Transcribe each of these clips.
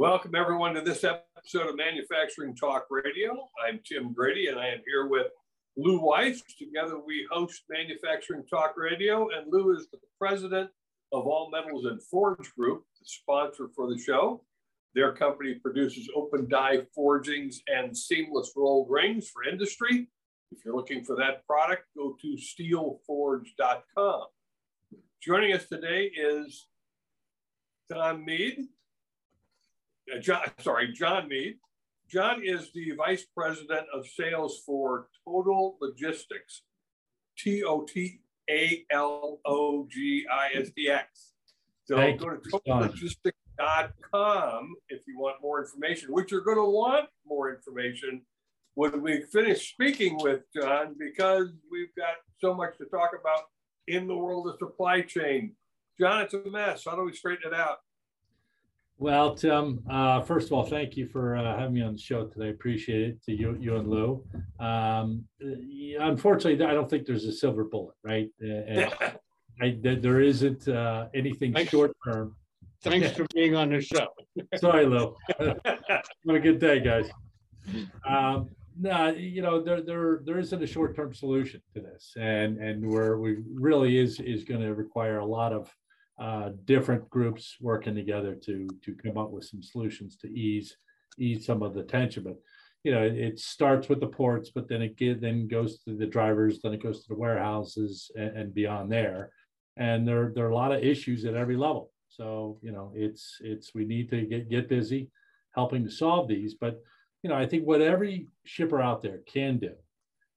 Welcome, everyone, to this episode of Manufacturing Talk Radio. I'm Tim Grady, and I am here with Lew Weiss. Together, we host Manufacturing Talk Radio, and Lew is the president of All Metals and Forge Group, the sponsor for the show. Their company produces open die forgings and seamless rolled rings for industry. If you're looking for that product, go to steelforge.com. Joining us today is Tom Mead. Uh, John, sorry, John Mead. John is the vice president of sales for Totalogistix, T O T A L O G I S T X. So Thank go to totalogistix.com if you want more information, which you're going to want more information when we finish speaking with John because we've got so much to talk about in the world of supply chain. John, it's a mess. How do we straighten it out? Well, Tim, uh, first of all, thank you for uh, having me on the show today. Appreciate it to you, you and Lew. Um, unfortunately, I don't think there's a silver bullet, right? Uh, I, there isn't uh, anything Thanks. short term. Thanks for being on the show. Sorry, Lew. Have a good day, guys. Um, no, you know there there there isn't a short term solution to this, and and where we really is is going to require a lot of uh, different groups working together to to come up with some solutions to ease ease some of the tension. But you know, it, it starts with the ports, but then it get, then goes to the drivers, then it goes to the warehouses and, and beyond there. And there there are a lot of issues at every level. So you know, it's it's we need to get get busy helping to solve these. But you know, I think what every shipper out there can do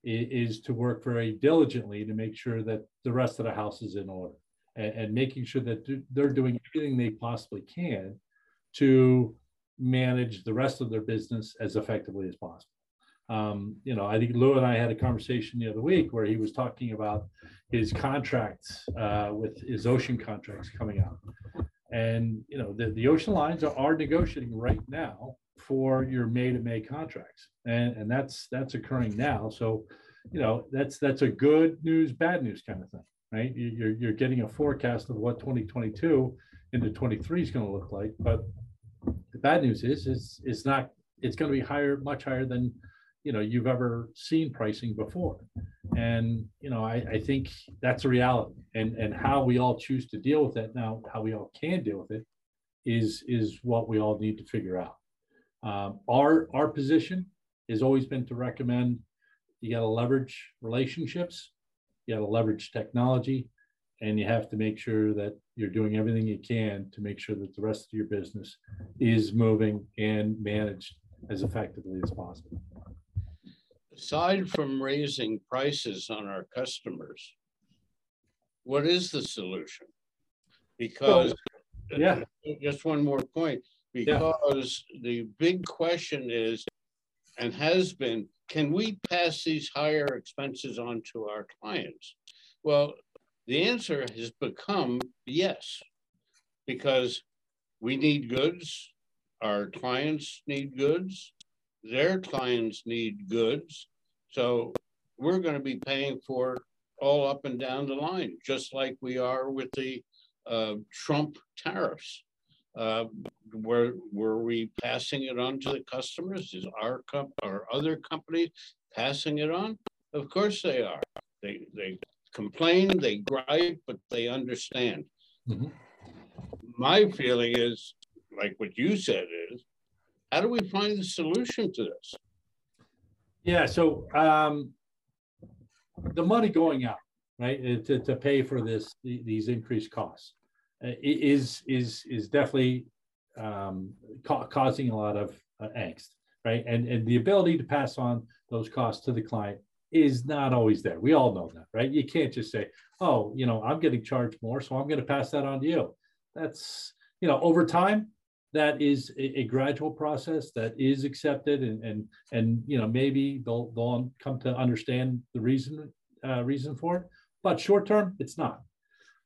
is, is to work very diligently to make sure that the rest of the house is in order and, and making sure that they're doing everything they possibly can to manage the rest of their business as effectively as possible. Um, you know, I think Lew and I had a conversation the other week where he was talking about his contracts uh, with his ocean contracts coming out. And, you know, the, the ocean lines are, are negotiating right now for your May to May contracts. And, and that's that's occurring now. So, you know, that's that's a good news, bad news kind of thing right? You're, you're getting a forecast of what 2022 into 23 is going to look like. But the bad news is, is it's not, it's going to be higher, much higher than, you know, you've ever seen pricing before. And, you know, I, I think that's a reality and, and how we all choose to deal with that now, how we all can deal with it is, is what we all need to figure out. Um, our, our position has always been to recommend you got to leverage relationships you got to leverage technology and you have to make sure that you're doing everything you can to make sure that the rest of your business is moving and managed as effectively as possible. Aside from raising prices on our customers, what is the solution? Because, oh, yeah, just one more point, because yeah. the big question is and has been can we pass these higher expenses on to our clients? Well, the answer has become yes, because we need goods, our clients need goods, their clients need goods. So we're going to be paying for all up and down the line, just like we are with the uh, Trump tariffs. Uh, were were we passing it on to the customers? Is our comp or other companies passing it on? Of course they are. They they complain, they gripe, but they understand. Mm-hmm. My feeling is, like what you said, is how do we find the solution to this? Yeah. So um, the money going out, right, to, to pay for this these increased costs is is is definitely um, ca- causing a lot of uh, angst, right? And and the ability to pass on those costs to the client is not always there. We all know that, right? You can't just say, "Oh, you know, I'm getting charged more, so I'm going to pass that on to you." That's you know, over time, that is a, a, gradual process that is accepted and and and you know maybe they'll they'll come to understand the reason uh, reason for it but short term it's not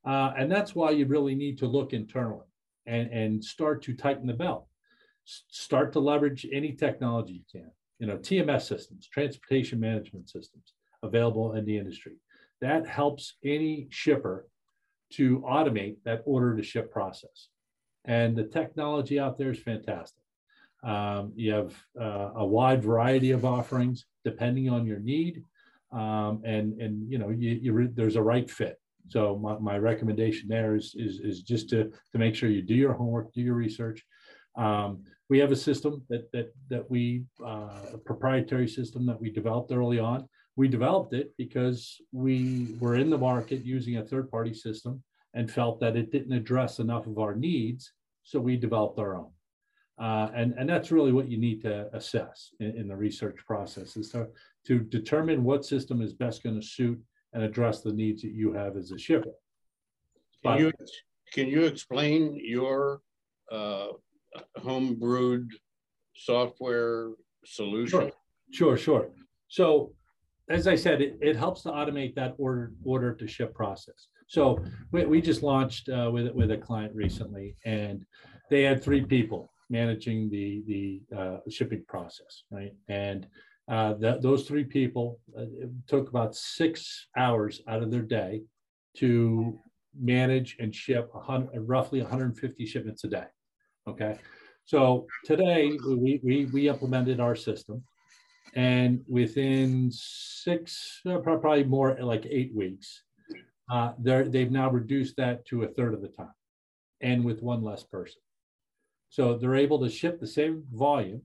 uh, and that's why you really need to look internally and, and start to tighten the belt. S- start to leverage any technology you can. You know, TMS systems, transportation management systems available in the industry. That helps any shipper to automate that order to ship process. And the technology out there is fantastic. Um, you have uh, a wide variety of offerings depending on your need, um, and and you know you, you there's a right fit. So my, my recommendation there is, is is just to to make sure you do your homework, do your research. Um, we have a system that that that we uh, a proprietary system that we developed early on. We developed it because we were in the market using a third party system and felt that it didn't address enough of our needs, so we developed our own. Uh, and, and that's really what you need to assess in, in, the research process is to, to determine what system is best going to suit and address the needs that you have as a shipper. Can you, can you explain your uh, home brewed software solution? Sure, sure. sure. So as I said, it, it helps to automate that order order to ship process. So we, we just launched uh, with with a client recently, and they had three people managing the the uh, shipping process, right? And uh, that those three people uh, took about six hours out of their day to manage and ship roughly 150 shipments a day. Okay, so today we we, we implemented our system, and within six, uh, probably more like eight weeks, uh, they've now reduced that to a third of the time, and with one less person. So they're able to ship the same volume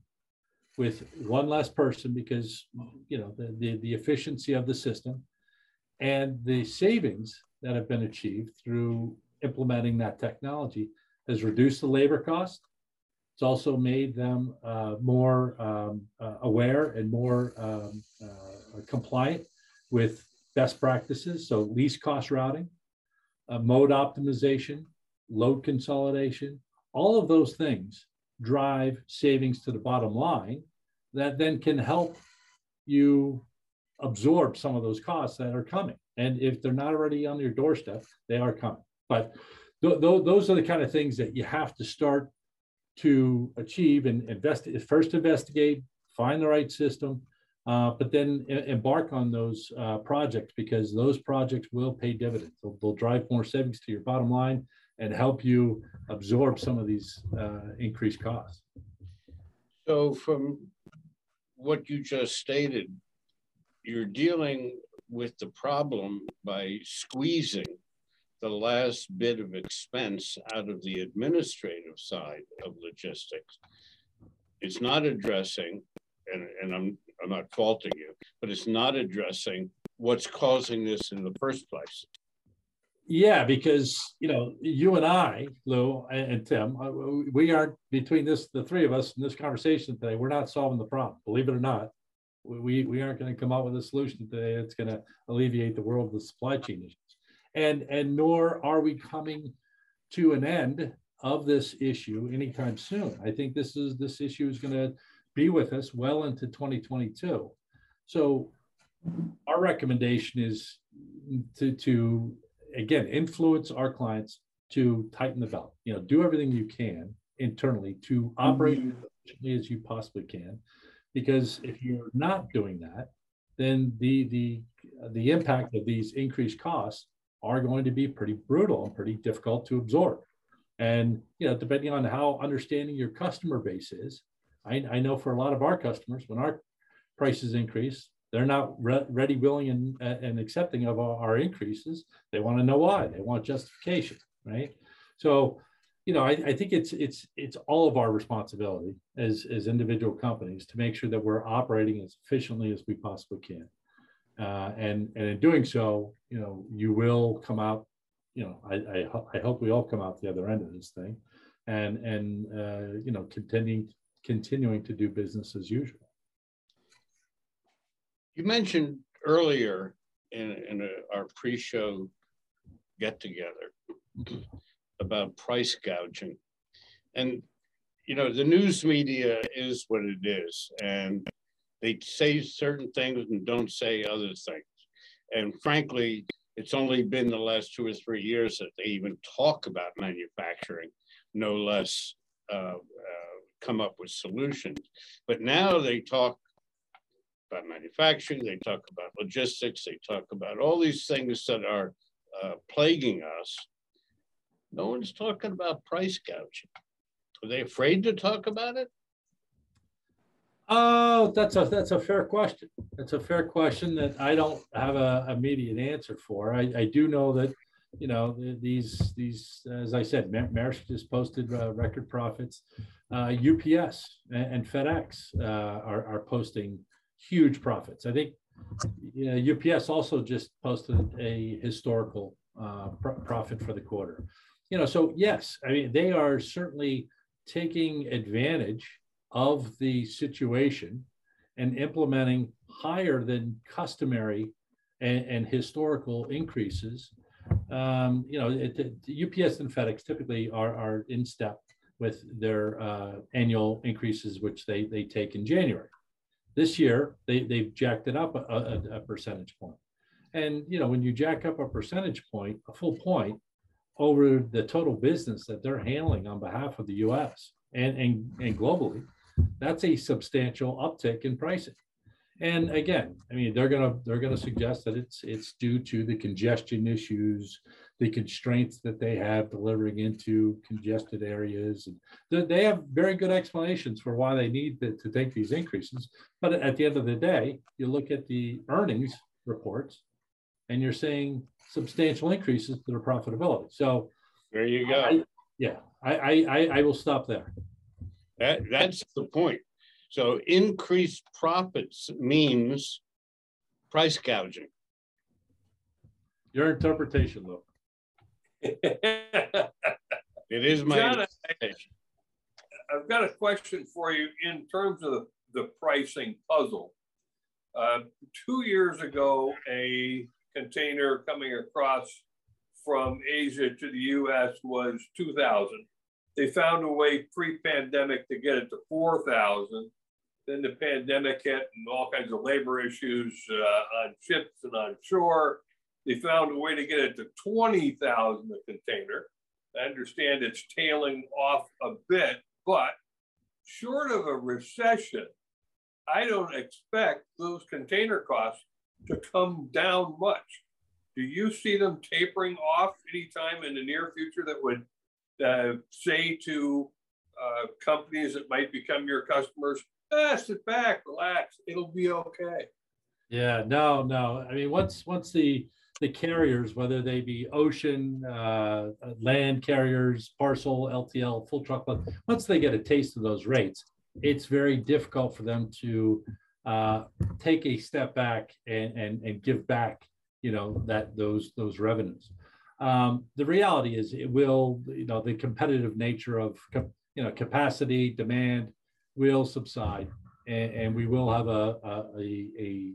with one less person because you know the, the, the efficiency of the system and the savings that have been achieved through implementing that technology has reduced the labor cost. It's also made them uh, more um, uh, aware and more um, uh, compliant with best practices. So least cost routing, uh, mode optimization, load consolidation, all of those things drive savings to the bottom line that then can help you absorb some of those costs that are coming. And if they're not already on your doorstep, they are coming. But th- th- those are the kind of things that you have to start to achieve and invest. First, investigate, find the right system, uh, but then embark on those uh, projects because those projects will pay dividends. They'll, they'll, drive more savings to your bottom line and help you absorb some of these uh, increased costs. So, from what you just stated, you're dealing with the problem by squeezing the last bit of expense out of the administrative side of logistics. It's not addressing, and, and I'm, I'm not faulting you, but it's not addressing what's causing this in the first place. Yeah, because you know, you and I, Lew and Tim, uh, we aren't between this the three of us in this conversation today. We're not solving the problem, believe it or not. We we aren't going to come out with a solution today that's going to alleviate the world of the supply chain issues, and and nor are we coming to an end of this issue anytime soon. I think this is this issue is going to be with us well into 2022. So our recommendation is to to again, influence our clients to tighten the belt. You know, do everything you can internally to operate mm-hmm. as efficiently as you possibly can. Because if you're not doing that, then the the the impact of these increased costs are going to be pretty brutal and pretty difficult to absorb. And you know, depending on how understanding your customer base is, I, I know for a lot of our customers, when our prices increase, they're not re- ready, willing, and, and accepting of our, our increases. They want to know why. They want justification, right? So, you know, I, I, think it's it's it's all of our responsibility as as individual companies to make sure that we're operating as efficiently as we possibly can. Uh, and and in doing so, you know, you will come out. You know, I I, I hope we all come out the other end of this thing, and and uh, you know, continuing continuing to do business as usual. You mentioned earlier in, in a, our pre-show get together about price gouging. And, you know, the news media is what it is. And they say certain things and don't say other things. And frankly, it's only been the last two or three years that they even talk about manufacturing, no less uh, uh, come up with solutions. But now they talk about manufacturing, they talk about logistics, they talk about all these things that are uh, plaguing us. No one's talking about price gouging. Are they afraid to talk about it? Oh, that's a that's a fair question. That's a fair question that I don't have a immediate answer for. I, I do know that you know these these as I said, Maersk just posted uh, record profits. Uh, UPS and, and FedEx uh, are are posting huge profits. I think you know, UPS also just posted a historical uh, profit for the quarter. You know, so yes, I mean they are certainly taking advantage of the situation and implementing higher than customary and, and historical increases. Um, you know, it, it, UPS and FedEx typically are, are in step with their uh, annual increases, which they, they take in January. This year, they, they've jacked it up a, a, a percentage point. And, you know, when you jack up a percentage point, a full point over the total business that they're handling on behalf of the US and, and, and globally, that's a substantial uptick in pricing. And again, I mean, they're gonna they're gonna suggest that it's it's due to the congestion issues, the constraints that they have delivering into congested areas. And they have very good explanations for why they need to, to take these increases. But at the end of the day, you look at the earnings reports, and you're seeing substantial increases to their profitability. So there you go. I, yeah, I, I I will stop there. That, that's the point. So increased profits means price gouging. Your interpretation, though. it is my John, interpretation. I've got a question for you in terms of the, the pricing puzzle. Uh, two years ago, a container coming across from Asia to the US was 2000 they found a way pre-pandemic to get it to 4,000. Then the pandemic hit and all kinds of labor issues uh, on ships and on shore. They found a way to get it to 20,000 a container. I understand it's tailing off a bit, but short of a recession, I don't expect those container costs to come down much. Do you see them tapering off anytime in the near future that would uh, say to uh, companies that might become your customers, ah, sit back, relax, it'll be okay. Yeah, no, no. I mean, once once the the carriers, whether they be ocean, uh, land carriers, parcel, LTL, full truckload, once they get a taste of those rates, it's very difficult for them to uh, take a step back and, and and give back, you know, that those those revenues. Um, the reality is it will, you know, the competitive nature of, you know, capacity, demand will subside and, and we will have a, a, a,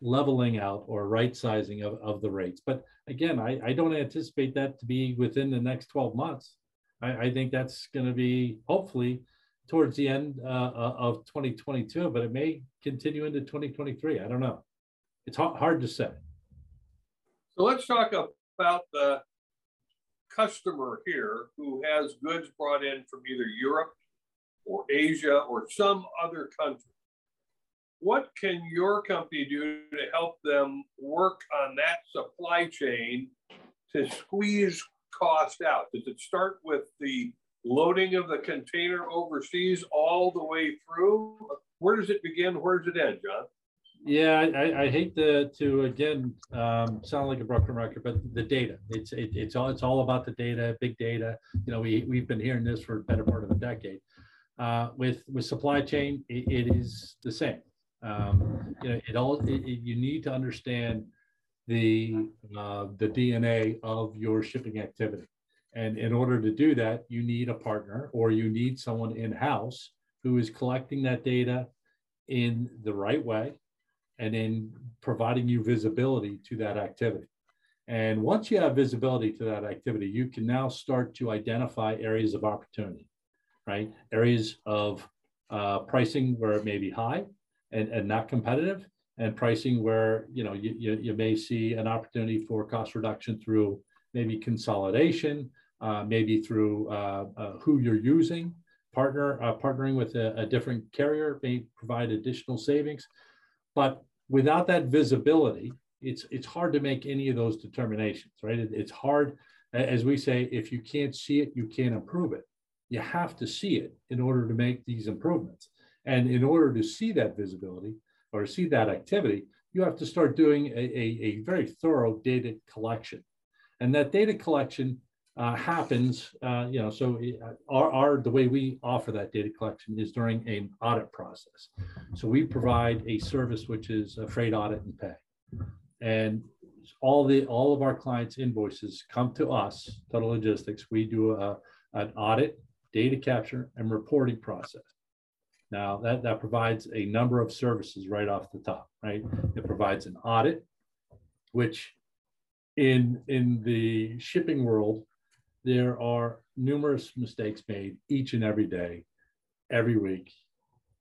leveling out or right sizing of, of the rates. But again, I, I don't anticipate that to be within the next 12 months. I, I think that's going to be hopefully towards the end uh, uh of 2022, but it may continue into 2023. I don't know. It's hard to say. So let's talk about the customer here who has goods brought in from either Europe or Asia or some other country. What can your company do to help them work on that supply chain to squeeze cost out? Does it start with the loading of the container overseas all the way through? Where does it begin? Where does it end, John? Yeah, I, I hate to to again um, sound like a broken record, but the data. It's it, it's all it's all about the data, big data. You know, we we've been hearing this for a better part of a decade. Uh, with with supply chain, it, it is the same. Um, you know, it all it, it, you need to understand the uh, the DNA of your shipping activity, and in order to do that, you need a partner or you need someone in house who is collecting that data in the right way and then providing you visibility to that activity. And once you have visibility to that activity, you can now start to identify areas of opportunity, right? Areas of uh, pricing where it may be high and, and not competitive, and pricing where you know you, you, you may see an opportunity for cost reduction through maybe consolidation, uh, maybe through uh, uh who you're using, partner uh, partnering with a, a different carrier may provide additional savings. But without that visibility, it's it's hard to make any of those determinations, right? It, it's hard, as we say, if you can't see it, you can't improve it. You have to see it in order to make these improvements. And in order to see that visibility or see that activity, you have to start doing a, a, a very thorough data collection. And that data collection uh, happens, uh, you know, so uh, our, our, the way we offer that data collection is during an audit process. So we provide a service which is a freight audit and pay. And all the all of our clients' invoices come to us, Totalogistix. We do a, an audit, data capture, and reporting process. Now that, that provides a number of services right off the top, right? It provides an audit, which in in the shipping world, there are numerous mistakes made each and every day, every week,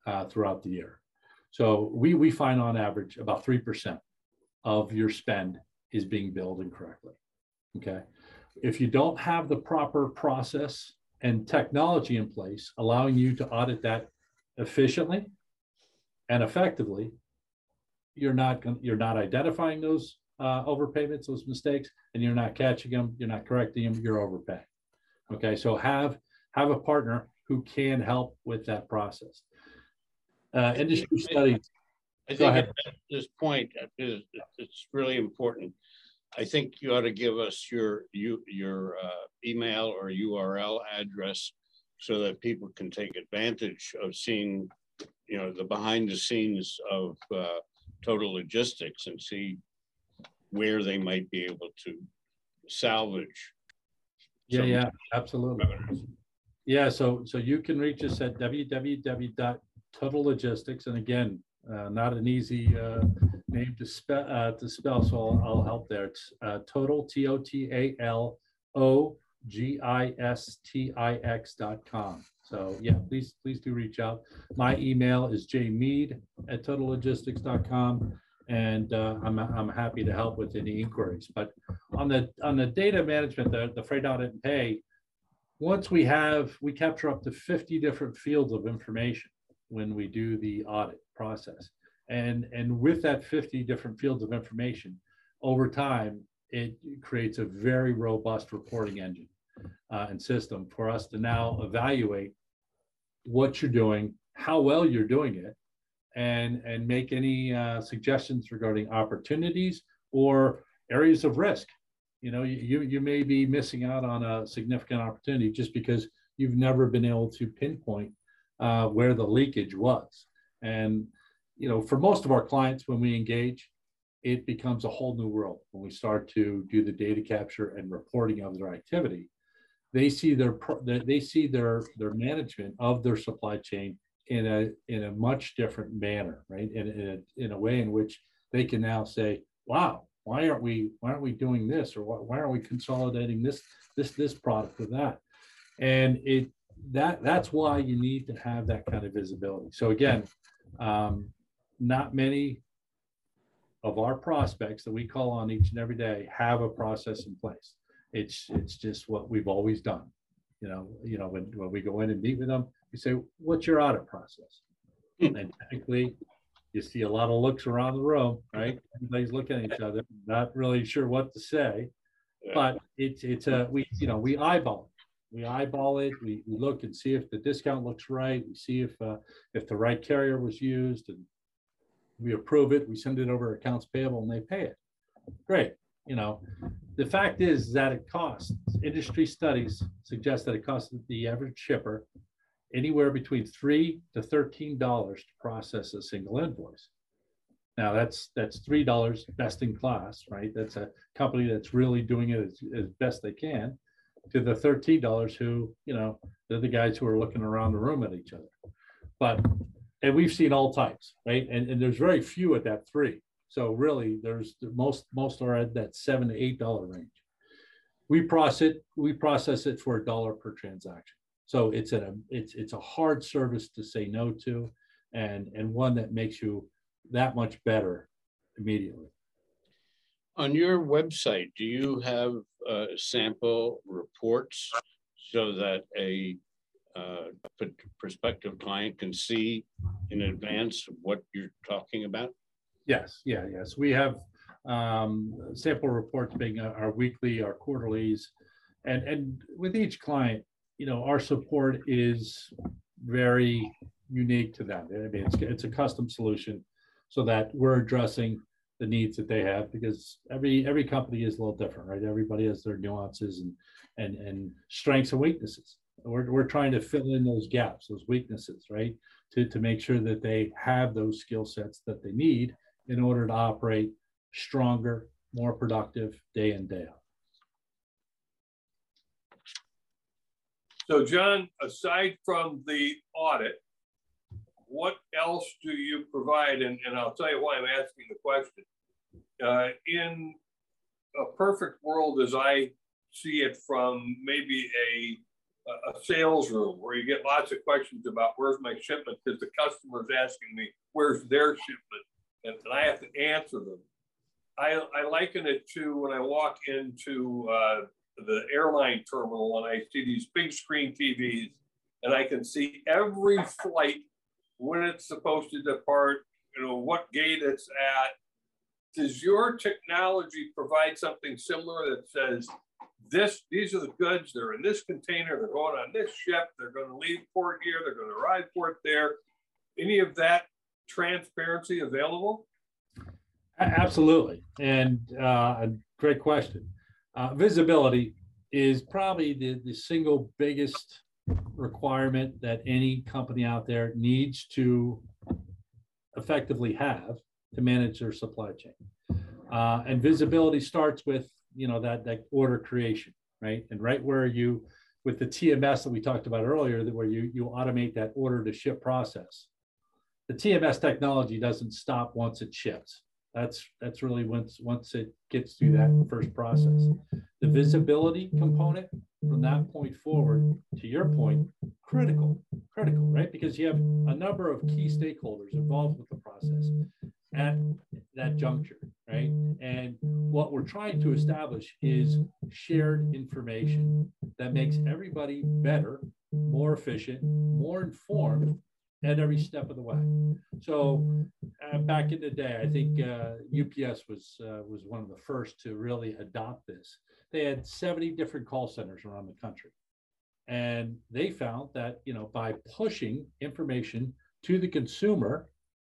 uh, throughout the year. So we we find on average about three percent of your spend is being billed incorrectly. Okay. If you don't have the proper process and technology in place, allowing you to audit that efficiently and effectively, you're not you're not identifying those uh, overpayments, those mistakes, and you're not catching them, you're not correcting them, you're overpaying. Okay, so have have a partner who can help with that process. Uh, industry studies. I think at this point, is it's really important I think you ought to give us your you, your uh, email or URL address so that people can take advantage of seeing, you know, the behind the scenes of uh, totalogistix and see where they might be able to salvage. Yeah, yeah, absolutely. Yeah, so so you can reach us at www.totalogistix, and again, uh, not an easy uh, name to spell, uh, to spell, so I'll, I'll help there. It's uh, total, T O T A L O G I S T I X dot com. So yeah, please, please do reach out. My email is jmead at totalogistix.com and uh, I'm, I'm happy to help with any inquiries. But on the on the data management, the, the freight audit and pay, once we have, we capture up to 50 different fields of information when we do the audit process. And, and with that 50 different fields of information, over time, it creates a very robust reporting engine uh, and system for us to now evaluate what you're doing, how well you're doing it, and, and make any uh, suggestions regarding opportunities or areas of risk. You know, you, you may be missing out on a significant opportunity just because you've never been able to pinpoint uh, where the leakage was. And you know, for most of our clients, when we engage, it becomes a whole new world when we start to do the data capture and reporting of their activity. They see their they see their their management of their supply chain in a in a much different manner, right? In, in a in a way in which they can now say, "Wow, why aren't we why aren't we doing this or why, why aren't we consolidating this this this product with that?" And it that that's why you need to have that kind of visibility. So again, um, not many of our prospects that we call on each and every day have a process in place. It's it's just what we've always done. You know, you know, when, when we go in and meet with them, we say, what's your audit process? Hmm. and typically you see a lot of looks around the room, right? Everybody's looking at each other, not really sure what to say. But it's it's a we you know we eyeball. We eyeball it. We, we look and see if the discount looks right. We see if uh, if the right carrier was used, and we approve it, we send it over accounts payable and they pay it. Great. You know, the fact is that it costs, industry studies suggest that it costs the average shipper anywhere between three to $13 to process a single invoice. Now that's that's three dollars best in class, right? That's a company that's really doing it as, as best they can. To the thirteen dollars, who you know they're the guys who are looking around the room at each other. But and we've seen all types, right? And, and there's very few at that three. So really, there's most most are at that seven to eight dollar range. We process it, we process it for a dollar per transaction. So it's a it's it's a hard service to say no to, and and one that makes you that much better immediately. On your website, do you have uh, sample reports so that a uh, prospective client can see in advance what you're talking about? Yes, yeah, yes. We have um, sample reports being our weekly, our quarterlies, and and with each client, you know, our support is very unique to them. I mean, it's, it's a custom solution so that we're addressing the needs that they have because every every company is a little different, right? Everybody has their nuances and and and strengths and weaknesses. We're, we're trying to fill in those gaps, those weaknesses, right? To, to make sure that they have those skill sets that they need in order to operate stronger, more productive day in, day out. So, John, aside from the audit, what else do you provide? And, and I'll tell you why I'm asking the question. Uh, in a perfect world, as I see it from maybe a a sales room where you get lots of questions about where's my shipment because the customer's asking me where's their shipment and, and I have to answer them. I, I liken it to when I walk into uh, the airline terminal and I see these big screen TVs and I can see every flight when it's supposed to depart, you know, what gate it's at. Does your technology provide something similar that says this, these are the goods, they're in this container, they're going on this ship, they're going to leave port here, they're going to arrive port there. Any of that transparency available? Absolutely. And uh, a great question. Uh, visibility is probably the, the single biggest requirement that any company out there needs to effectively have to manage their supply chain. Uh, and visibility starts with you know that that order creation, right? And right where you with the TMS that we talked about earlier, that where you you automate that order to ship process. The TMS technology doesn't stop once it ships. That's that's really once once it gets through that first process. The visibility component from that point forward, to your point, critical, critical, right? Because you have a number of key stakeholders involved with the process at that juncture, right? And what we're trying to establish is shared information that makes everybody better, more efficient, more informed at every step of the way. So uh, back in the day, I think uh, UPS was uh, was one of the first to really adopt this. They had 70 different call centers around the country, and they found that you know by pushing information to the consumer,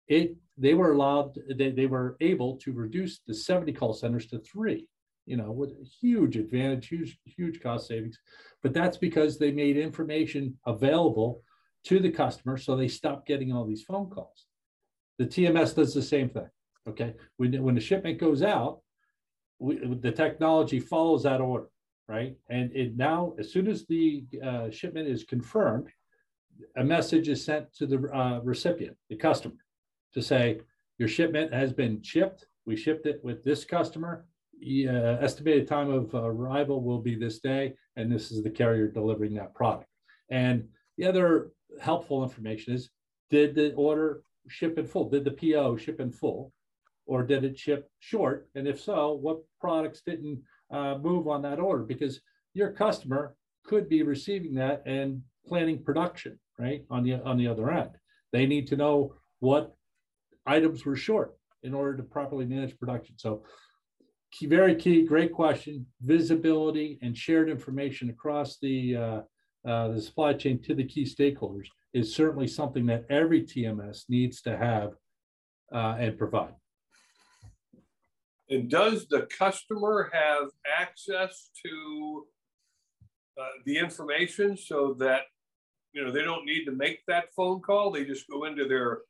it they were allowed they, they were able to reduce the 70 call centers to three you know with huge advantage huge huge cost savings. But that's because they made information available to the customer so they stopped getting all these phone calls. The tms does the same thing okay? When, when the shipment goes out we, the technology follows that order right? And it now as soon as the uh, shipment is confirmed a message is sent to the uh, recipient the customer to say your shipment has been shipped. We shipped it with this customer. Uh, estimated time of arrival will be this day, and this is the carrier delivering that product. And the other helpful information is did the order ship in full? Did the PO ship in full? Or did it ship short? And if so, what products didn't uh, move on that order? Because your customer could be receiving that and planning production, right? On the on the other end. They need to know what items were short in order to properly manage production. So key, very key, great question. Visibility and shared information across the, uh, uh, the supply chain to the key stakeholders is certainly something that every TMS needs to have uh, and provide. And does the customer have access to uh, the information so that you know they don't need to make that phone call? They just go into their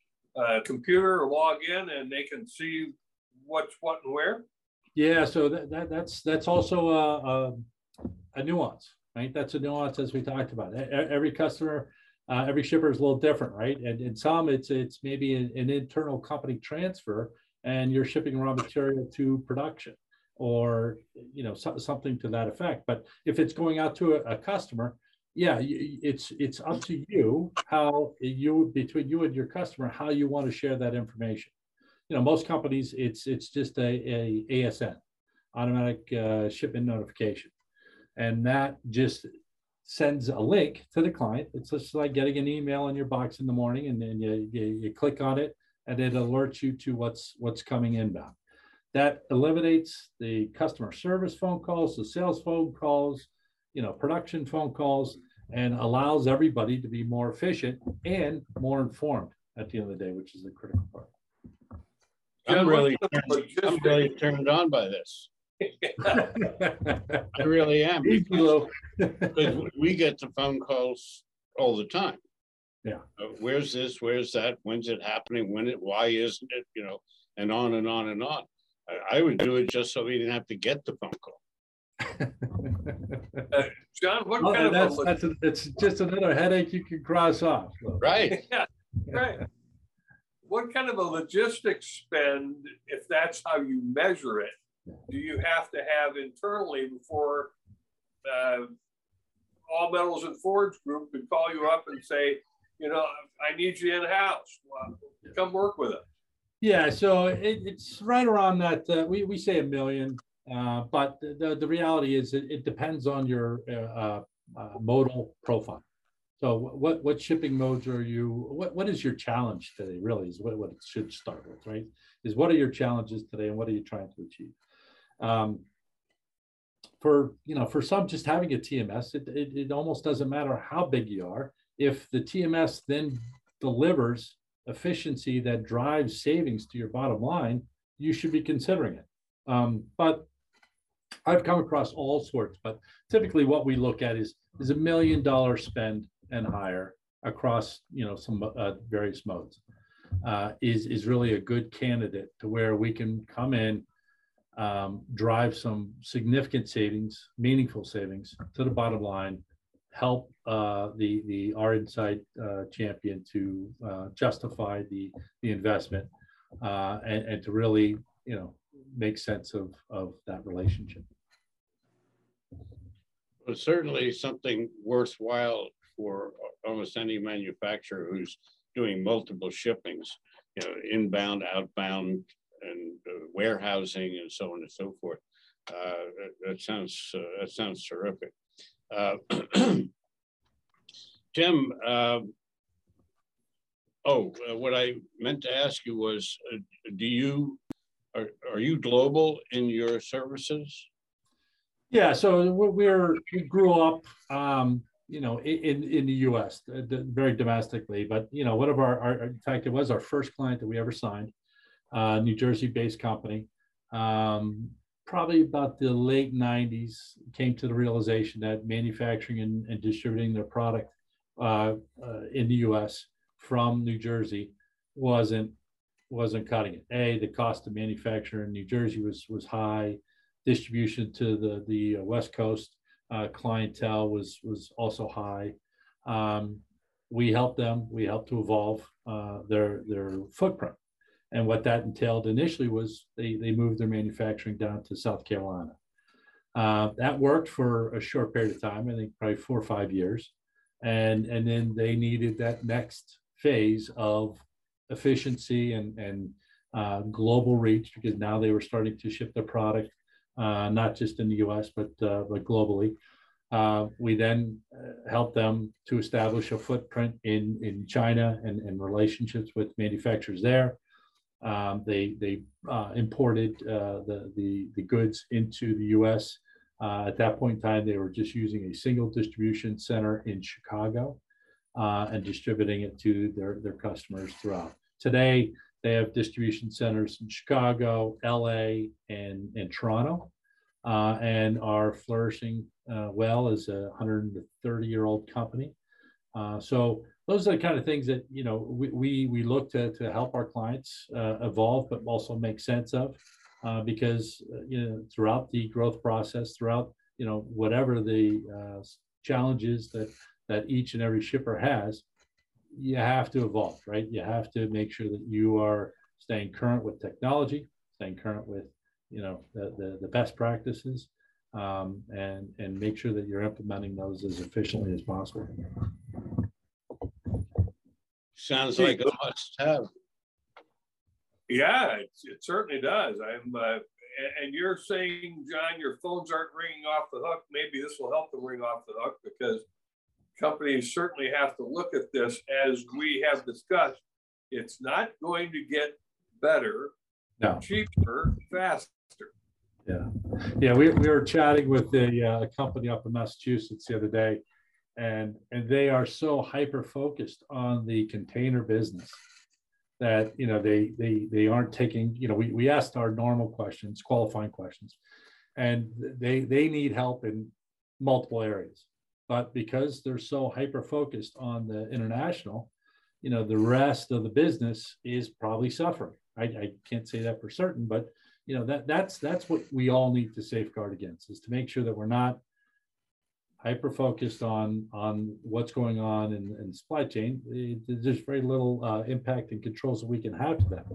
computer or log in and they can see what's what and where? Yeah, so that, that that's that's also a, a, a, nuance, right? That's a nuance as we talked about. Every customer, uh, every shipper is a little different, right? And in some, it's it's maybe an, an internal company transfer, and you're shipping raw material to production, or you know so, something to that effect. But if it's going out to a, a customer, yeah, it's it's up to you how you between you and your customer how you want to share that information. You know, most companies it's it's just a, a ASN, automatic uh, shipment notification, and that just sends a link to the client. It's just like getting an email in your box in the morning, and then you, you, you click on it, and it alerts you to what's what's coming inbound. That eliminates the customer service phone calls, the sales phone calls, you know, production phone calls, and allows everybody to be more efficient and more informed at the end of the day, which is the critical part. I'm really, I'm really turned on by this. I really am. Because, because we get the phone calls all the time. Yeah. Uh, where's this? Where's that? When's it happening? When it? Why isn't it? You know, and on and on and on. I, I would do it just so we didn't have to get the phone call. uh, John, what well, kind that's, of that's a, it's just another headache you can cross off. Right. yeah. Right. what kind of a logistics spend, if that's how you measure it, do you have to have internally before uh, All Metals and Forge Group could call you up and say, you know, I need you in house. Well, come work with us. Yeah, so it, it's right around that. Uh, we we say a million, uh, but the, the reality is it, it depends on your uh, uh modal profile. So what what shipping modes are you? What what is your challenge today? Really is what what it should start with, right? Is what are your challenges today, and what are you trying to achieve? Um, for you know, for some, just having a TMS, it, it, it almost doesn't matter how big you are. If the TMS then delivers efficiency that drives savings to your bottom line, you should be considering it. Um, but I've come across all sorts, but typically what we look at is is a million dollar spend and higher across you know some uh, various modes uh, is is really a good candidate to where we can come in um, drive some significant savings, meaningful savings to the bottom line, help uh, the the our insight uh, champion to uh, justify the the investment uh, and, and to really you know make sense of of that relationship. Well, certainly something worthwhile for almost any manufacturer who's doing multiple shippings, you know, inbound, outbound, and uh, warehousing and so on and so forth. Uh, that, sounds uh, that sounds terrific. Uh, Tim, um, oh, uh, what I meant to ask you was, uh, do you are, are you global in your services? Yeah, so we're we grew up, um, you know, in in the U.S. very domestically, but you know, one of our, our in fact, it was our first client that we ever signed uh, New Jersey-based company. Um, probably about the late 90s, came to the realization that manufacturing and, and distributing their product uh, uh, in the U.S. from New Jersey wasn't wasn't cutting it. A, the cost of manufacture in New Jersey was was high. Distribution to the the West Coast uh, clientele was was also high. Um, we helped them. We helped to evolve uh, their their footprint. And what that entailed initially was they, they moved their manufacturing down to South Carolina. Uh, that worked for a short period of time, I think probably four or five years. And, and then they needed that next phase of efficiency and, and uh, global reach because now they were starting to ship their product, uh, not just in the US, but, uh, but globally. Uh, we then uh, helped them to establish a footprint in, in China and, and relationships with manufacturers there. Um, they they uh, imported uh, the, the, the goods into the U.S. Uh, at that point in time, they were just using a single distribution center in Chicago uh, and distributing it to their, their customers throughout. Today, they have distribution centers in Chicago, L.A., and, and Toronto, uh, and are flourishing uh, well as a 130-year-old company. so those are the kind of things that you know we we, we look to, to help our clients uh, evolve but also make sense of uh, because uh, you know throughout the growth process throughout you know whatever the uh, challenges that that each and every shipper has you have to evolve right you have to make sure that you are staying current with technology staying current with you know the, the, the best practices um, and and make sure that you're implementing those as efficiently as possible Sounds like a must have. Yeah, it, it certainly does. I'm, uh, and you're saying, John, your phones aren't ringing off the hook. Maybe this will help them ring off the hook because companies certainly have to look at this as we have discussed. It's not going to get better, no. cheaper, faster. Yeah, yeah. We, we were chatting with a, uh, company up in Massachusetts the other day, and and they are so hyper focused on the container business that you know they they they aren't taking you know we, we asked our normal questions qualifying questions and they they need help in multiple areas but because they're so hyper focused on the international you know the rest of the business is probably suffering. I, I can't say that for certain but you know that that's that's what we all need to safeguard against is to make sure that we're not hyper focused on on what's going on in, in supply chain. There's very little uh, impact and controls that we can have to that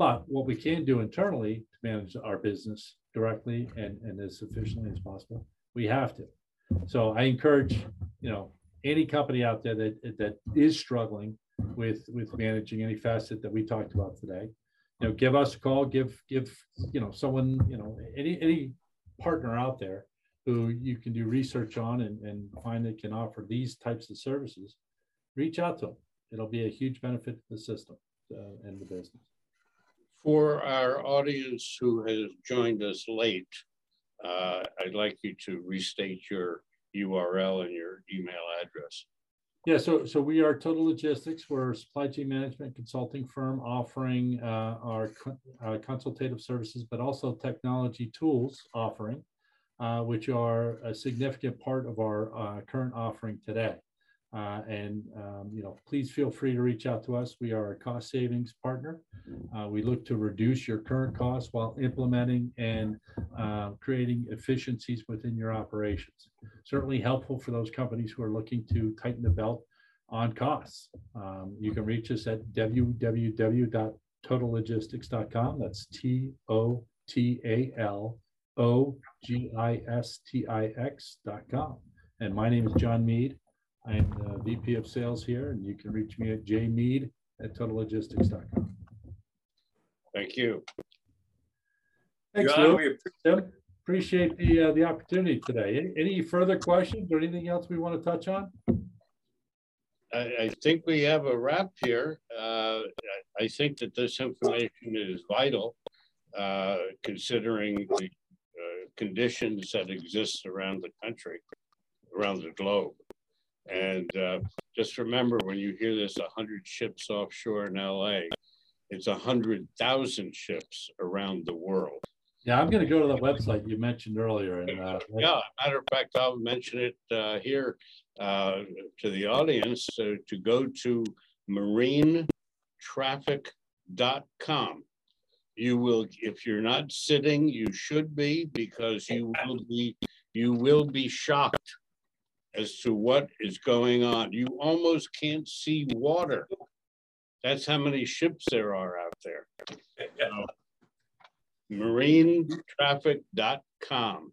but what we can do internally to manage our business directly and, and as efficiently as possible we have to so i encourage you know any company out there that that is struggling with with managing any facet that we talked about today. You know give us a call give give you know someone you know any any partner out there who you can do research on and, and find that can offer these types of services reach out to them it'll be a huge benefit to the system uh, and the business. For our audience who has joined us late uh, i'd like you to restate your url and your email address yeah, so so we are Totalogistix. We're a supply chain management consulting firm offering uh, our uh, consultative services, but also technology tools offering, uh, which are a significant part of our uh, current offering today. Uh, and um, you know, please feel free to reach out to us. We are a cost savings partner. Uh, we look to reduce your current costs while implementing and uh, creating efficiencies within your operations. Certainly helpful for those companies who are looking to tighten the belt on costs. Um, you can reach us at www.totalogistix.com. That's T O T A L O G I S T I X.com. And my name is John Mead. I'm the VP of Sales here, and you can reach me at jmead at totalogistix.com. Thank you. Thanks, John, Lew. we Tim, appreciate the uh, the opportunity today. Any, any further questions or anything else we want to touch on? I, I think we have a wrap here. Uh, I, I think that this information is vital, uh, considering the uh, conditions that exist around the country, around the globe. And uh, just remember when you hear this 100 ships offshore in LA, it's 100,000 ships around the world. Yeah, I'm going to go to the website you mentioned earlier. And uh, yeah, matter of fact, I'll mention it uh, here uh, to the audience to go to marinetraffic.com. You will, if you're not sitting, you should be because you will be you will be shocked as to what is going on. You almost can't see water. That's how many ships there are out there. So, marinetraffic.com.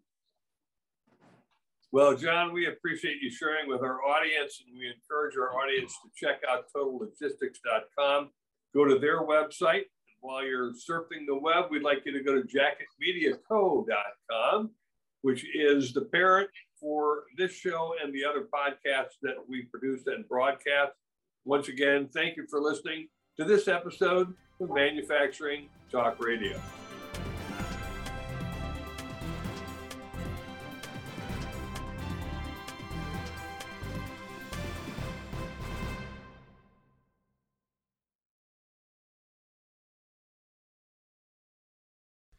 Well, John, we appreciate you sharing with our audience, and we encourage our audience to check out totalogistix.com. Go to their website. And While you're surfing the web, we'd like you to go to jacketmediaco.com, which is the parent for this show and the other podcasts that we produce and broadcast. Once again, thank you for listening to this episode of Manufacturing Talk Radio.